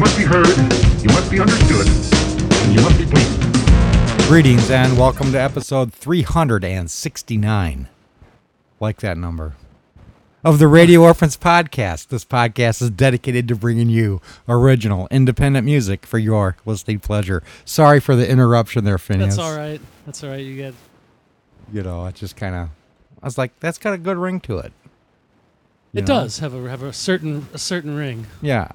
must be heard, you must be understood, and you must be pleased. Greetings and welcome to episode 369. Like that number. Of the Radio Orphans podcast. This podcast is dedicated to bringing you original, independent music for your listening pleasure. Sorry for the interruption there, Phineas. That's all right. That's all right. You get You know, it just kind of. I was like, that's got a good ring to it. You it know? does have a have a certain a certain ring. Yeah.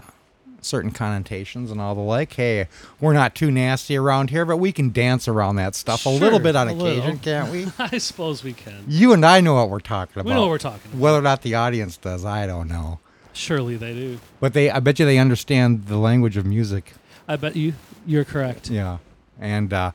Certain connotations and all the like. Hey, we're not too nasty around here, but we can dance around that stuff a little bit on occasion, little. can't we? I suppose we can. You and I know what we're talking about. We know what we're talking about. Whether or not the audience does, I don't know. Surely they do. But they, I bet you they understand the language of music. I bet you you're correct. Yeah. And uh,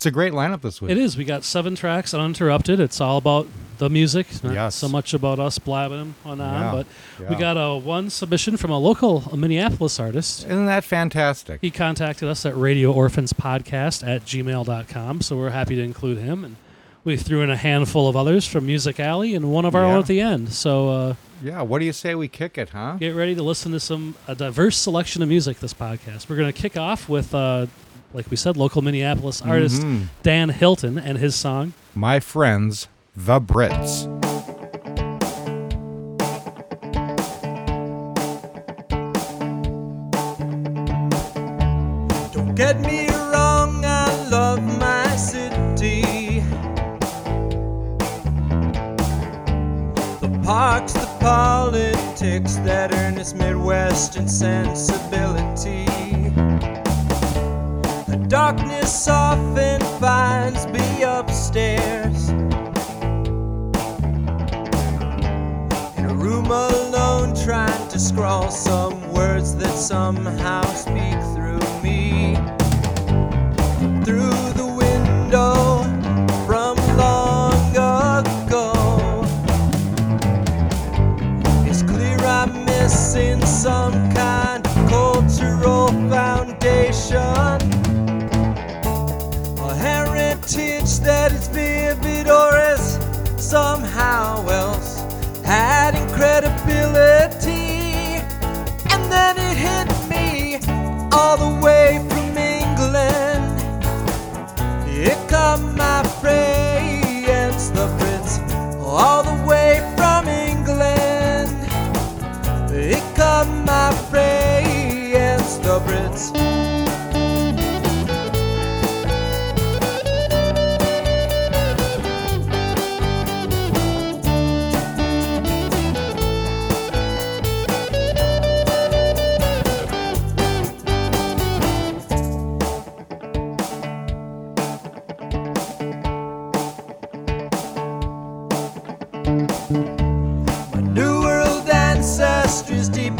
it's a great lineup this week. It is. We got seven tracks uninterrupted. It's all about the music, not Yes. so much about us blabbing on on. Yeah, But yeah. we got a one submission from a local Minneapolis artist. Isn't that fantastic? He contacted us at radioorphanspodcast at gmail.com, so we're happy to include him. And we threw in a handful of others from Music Alley and one of our Yeah. own at the end. So uh, Yeah. What do you say we kick it, huh? get ready to listen to some a diverse selection of music this podcast. We're going to kick off with, uh, like we said, local Minneapolis artist Mhm. Dan Hilton and his song. My friends, the Brits. Don't get me wrong, I love my city. The parks, the politics, that earnest Midwestern sensibility. Darkness often finds me upstairs. In a room alone, trying to scrawl some words that somehow speak through me. Through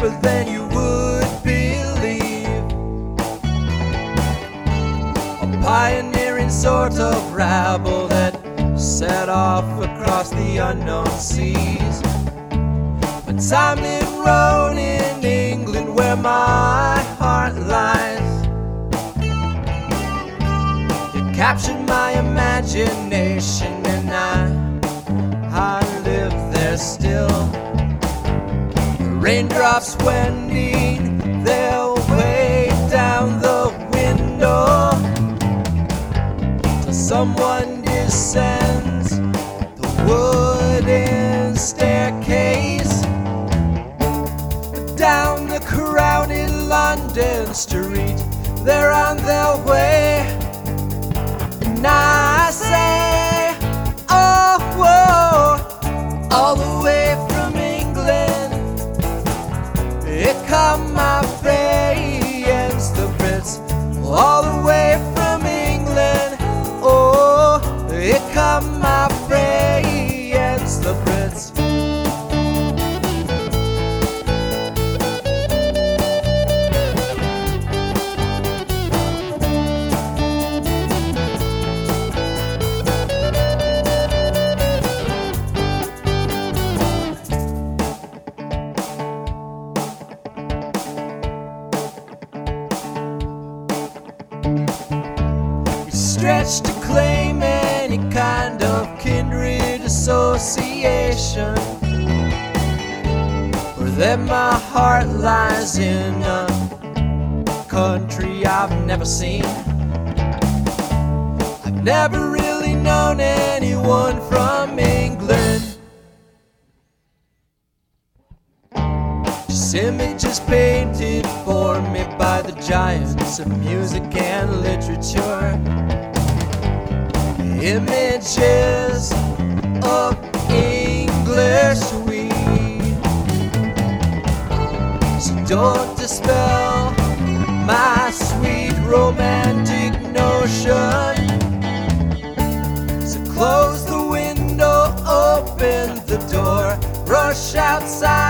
deeper than you would believe. A pioneering sort of rabble that set off across the unknown seas. Timely road in England where my heart lies. You captured my imagination and I I live there still. Raindrops wending their way down the window. Till someone descends the wooden staircase down the crowded London street. They're on their way. And I say, oh, whoa, all the way come don't dispel my sweet romantic notion. So close the window, open the door, rush outside.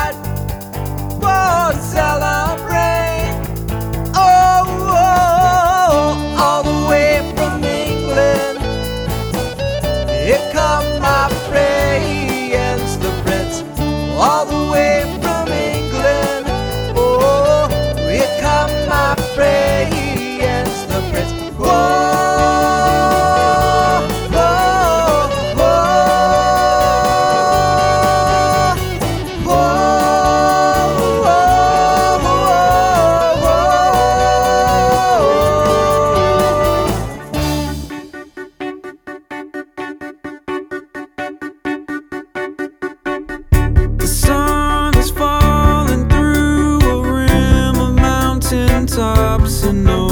ups and downs.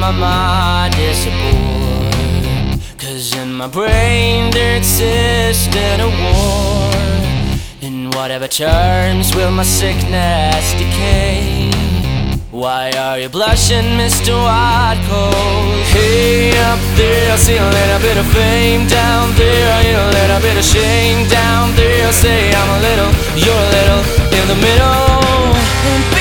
My mind is a bore. Cause in my brain there exists a war. In whatever terms will my sickness decay? Why are you blushing, Mr. White Coat? Hey, up there, I see a little bit of fame down there. I hear a little bit of shame down there. I say I'm a little, you're a little in the middle.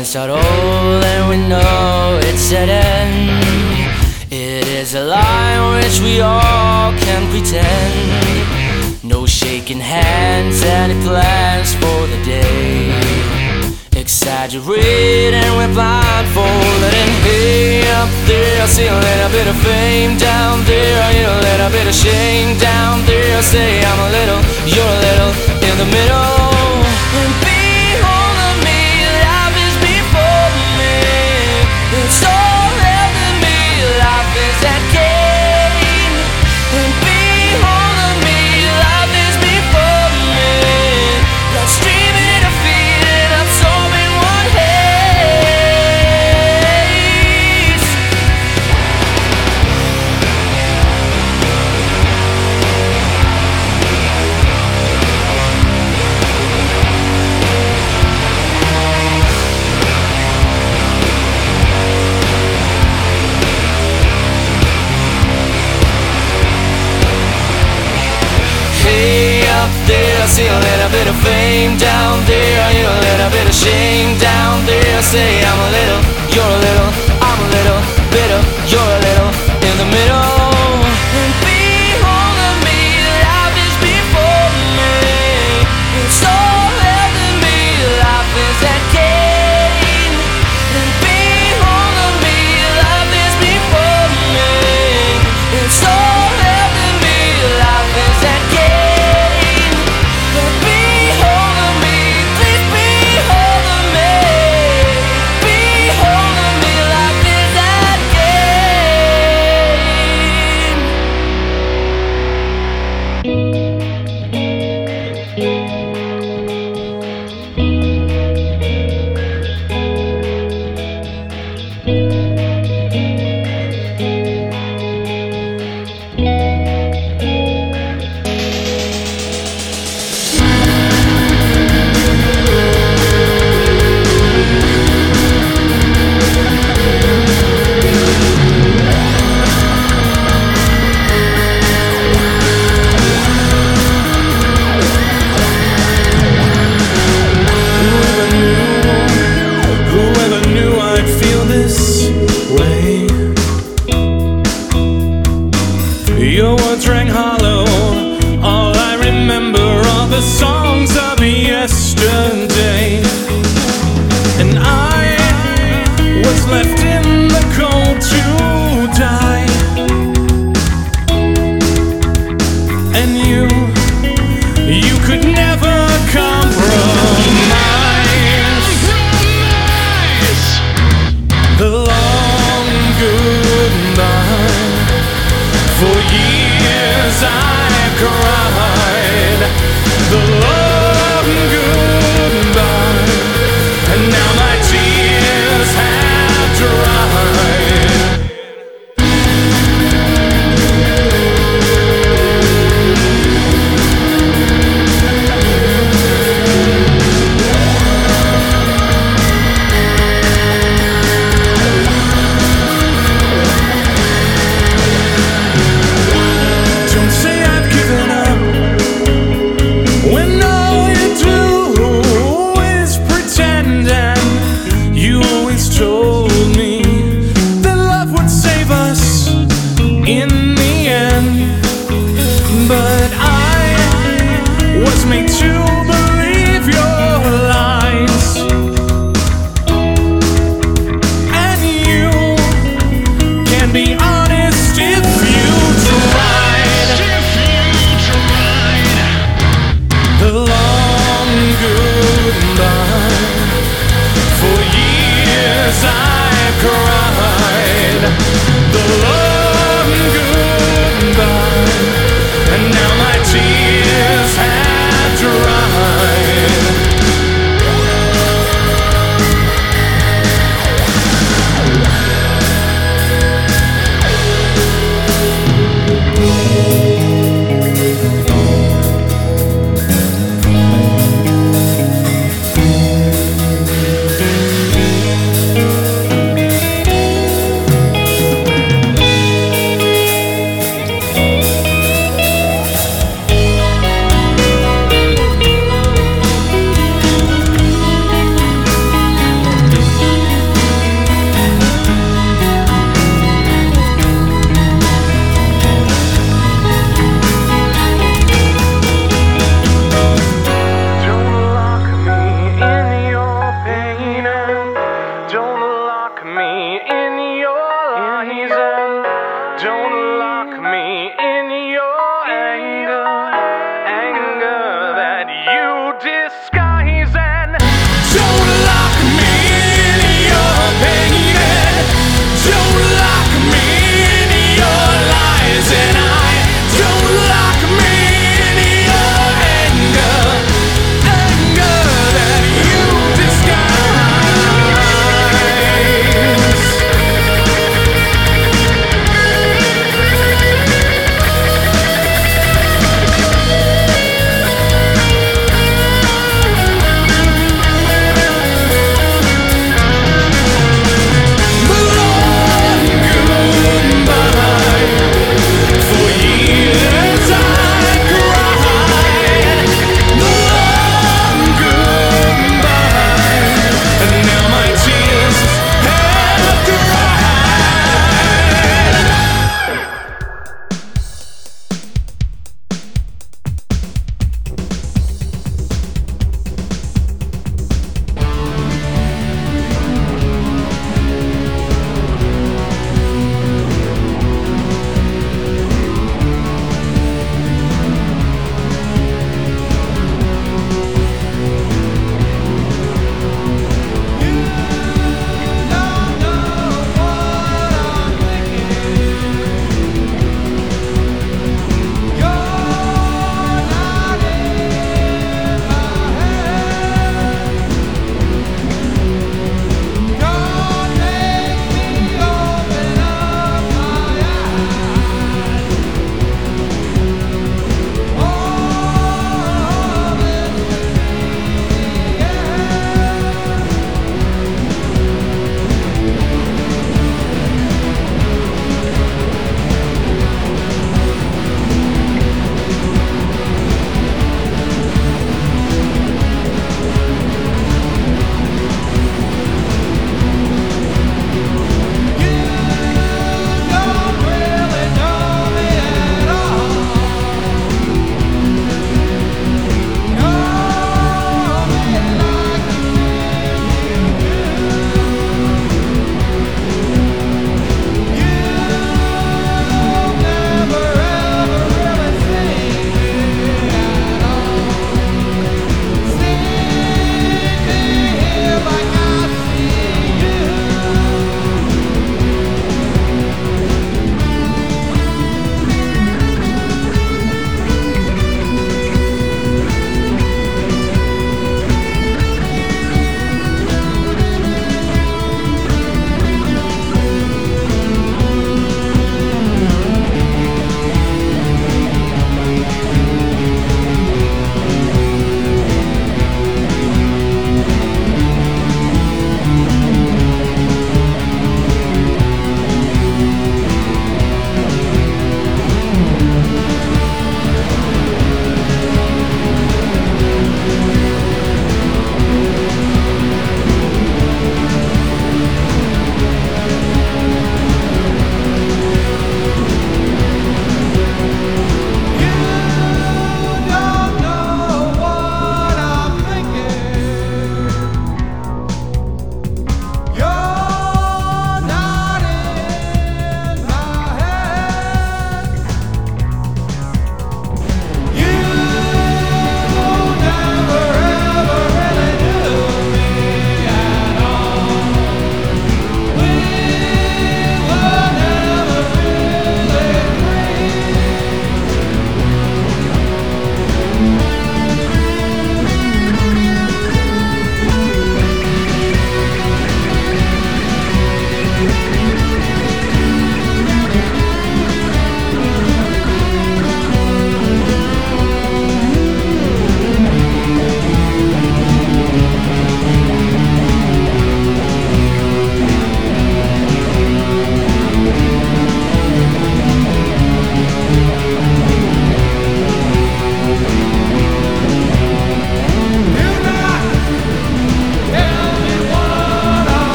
Blinds are old and we know it's at end. It is a lie which we all can pretend. No shaking hands, any plans for the day. Exaggerate and we're blindfolded and hey up there I see a little bit of fame down there I hear a little bit of shame down there I say I'm a little, you're a little in the middle up there, I see a little bit of fame down there. I hear a little bit of shame down there. I say I'm a little, you're a little, I'm a little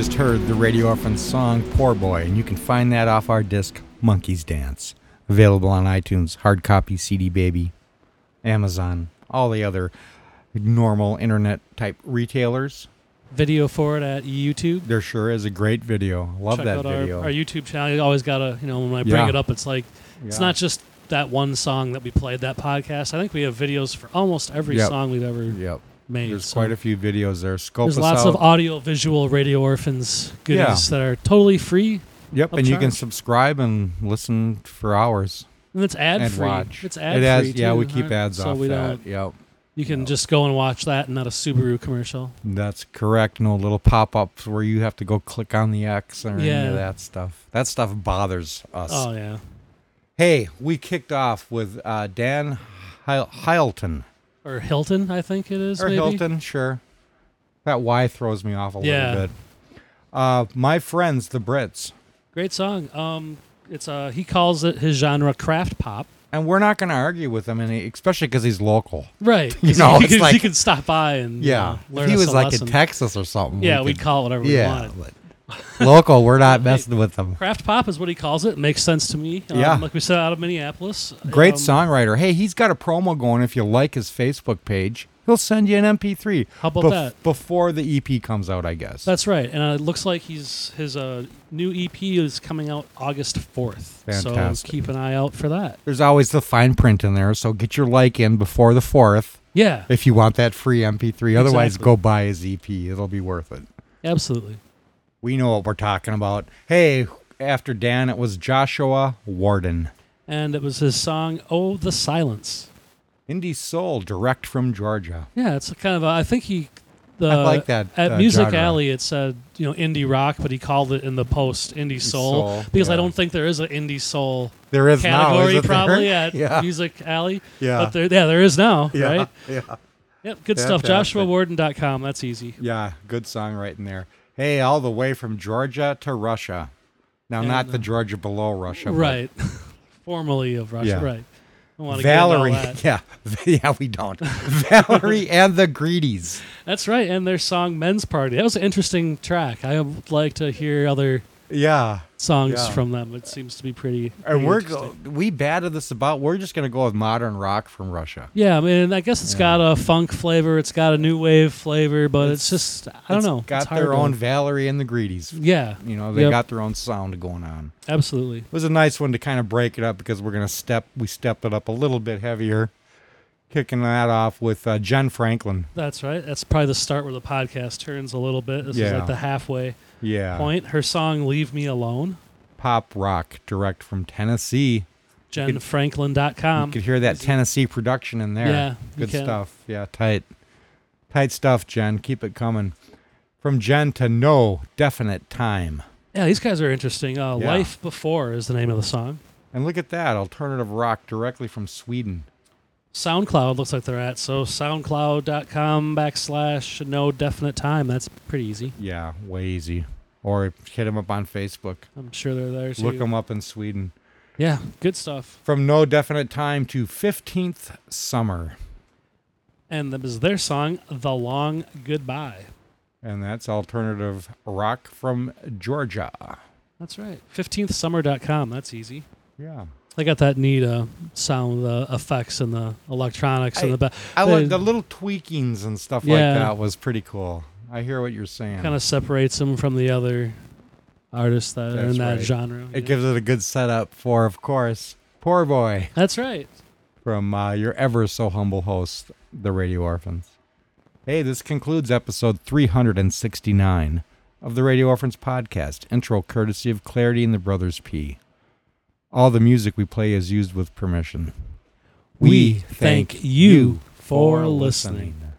just heard the Radio Orphans song Poor Boy, and you can find that off our disc Monkey's Dance. Available on iTunes, hard copy, CD Baby, Amazon, all the other normal internet type retailers. Video for it at YouTube. There sure is a great video. Love Check that out our, video. our YouTube channel. You always gotta, you know, when I bring Yeah. it up, it's like it's Yeah. not just that one song that we played that podcast. I think we have videos for almost every Yep. song we've ever Yep. Made. There's so quite a few videos there. Scope there's lots out. of audio, visual, Radio Orphans goodies that are totally free, Yep, and you can subscribe and listen for hours and it's ad and free. watch. It's ad it has, free. yeah, too, we keep huh? ads so off we that. Don't, Yep. you can just go and watch that and not a Subaru commercial. That's correct. No little pop ups where you have to go click on the X or any of that stuff. That stuff bothers us. Oh yeah. Hey, we kicked off with uh, Dan Hilton. Or Hilton, I think it is. Or maybe. Hilton, sure. That Y throws me off a Yeah. little bit. Uh, my friends, the Brits. Great song. Um, it's uh he calls it his genre craft pop. And we're not going to argue with him, any, especially because he's local. Right. You know, he, it's could, like- he could stop by and you Yeah. know, if he was like lesson. in Texas or something. Yeah, we we'd call it whatever we Yeah. wanted. local, we're not messing with them. Craft pop is what he calls it. Makes sense to me. Um, Yeah. Like we said, out of Minneapolis. Great Um, songwriter. Hey, he's got a promo going. If you like his Facebook page, he'll send you an MP3. How about that? Before the EP comes out, I guess. That's right. And uh, it looks like he's his uh, new EP is coming out August 4th. Fantastic. So keep an eye out for that. There's always the fine print in there, so get your like in before the fourth Yeah, if you want that free MP3. Otherwise, Exactly. go buy his EP. It'll be worth it. absolutely. We know what we're talking about. Hey, after Dan, it was Joshua Warden. And it was his song "Oh the Silence." Indie Soul, direct from Georgia. Yeah, it's kind of. A, I think he. The, I like that, At uh, Music genre. Alley, it said you know indie rock, but he called it in the post indie soul, soul, because I don't think there is an indie soul There is now, category there? probably at yeah. Music Alley. Yeah. But there, yeah, there is now, yeah. right? Yeah. Yep, good stuff. Fantastic. JoshuaWarden.com. That's easy. Yeah, good song right in there. Hey, all the way from Georgia to Russia. Now, And, not uh, the Georgia below Russia. Right. Formerly of Russia. Yeah. Right. I want to Valerie. Get into all that. Yeah, yeah, we don't. Valerie and the Greedies. That's right. And their song "Men's Party." That was an interesting track. I would like to hear other Yeah, songs Yeah. from them. It seems to be pretty. and we're go- we batted this about. We're just gonna go with modern rock from Russia. Yeah, I mean, I guess it's Yeah. got a funk flavor. It's got a new wave flavor, but it's, just I don't It's know. Got It's their to- own Valerie and the Greedies. Yeah, You know, they Yep. got their own sound going on. absolutely. It was a nice one to kind of break it up because we're gonna step. We stepped it up a little bit heavier. Kicking that off with uh, Jen Franklin. That's right. That's probably the start where the podcast turns a little bit. This is Yeah. like the halfway Yeah, point. Her song "Leave Me Alone." pop rock direct from Tennessee. JenFranklin.com. you could hear that Tennessee production in there. Yeah, good stuff. Yeah, tight, tight stuff, Jen. Keep it coming. From Jen to no definite time. Yeah, these guys are interesting. Uh, Yeah. Life Before is the name of the song. And look at that alternative rock directly from Sweden. SoundCloud looks like they're at. So SoundCloud.com backslash no definite time. That's pretty easy. Yeah, way easy. Or hit them up on Facebook. I'm sure they're there too. Look them up in Sweden. Yeah, good stuff. From no definite time to 15th summer. And that is their song, The Long Goodbye. And that's alternative rock from Georgia. That's right. 15thsummer.com. That's easy. Yeah. They got that neat uh, sound, the effects and the electronics and the back. I like the little tweakings and stuff like that was pretty cool. I hear what you're saying. kind of separates them from the other artists that are in that right. genre. it yeah. gives it a good setup for, of course, Poor Boy That's right. from uh, your ever so humble host, the Radio Orphans. Hey, this concludes episode 369 of the Radio Orphans podcast. Intro courtesy of Clarity and the Brothers P. All the music we play is used with permission. We thank you for listening.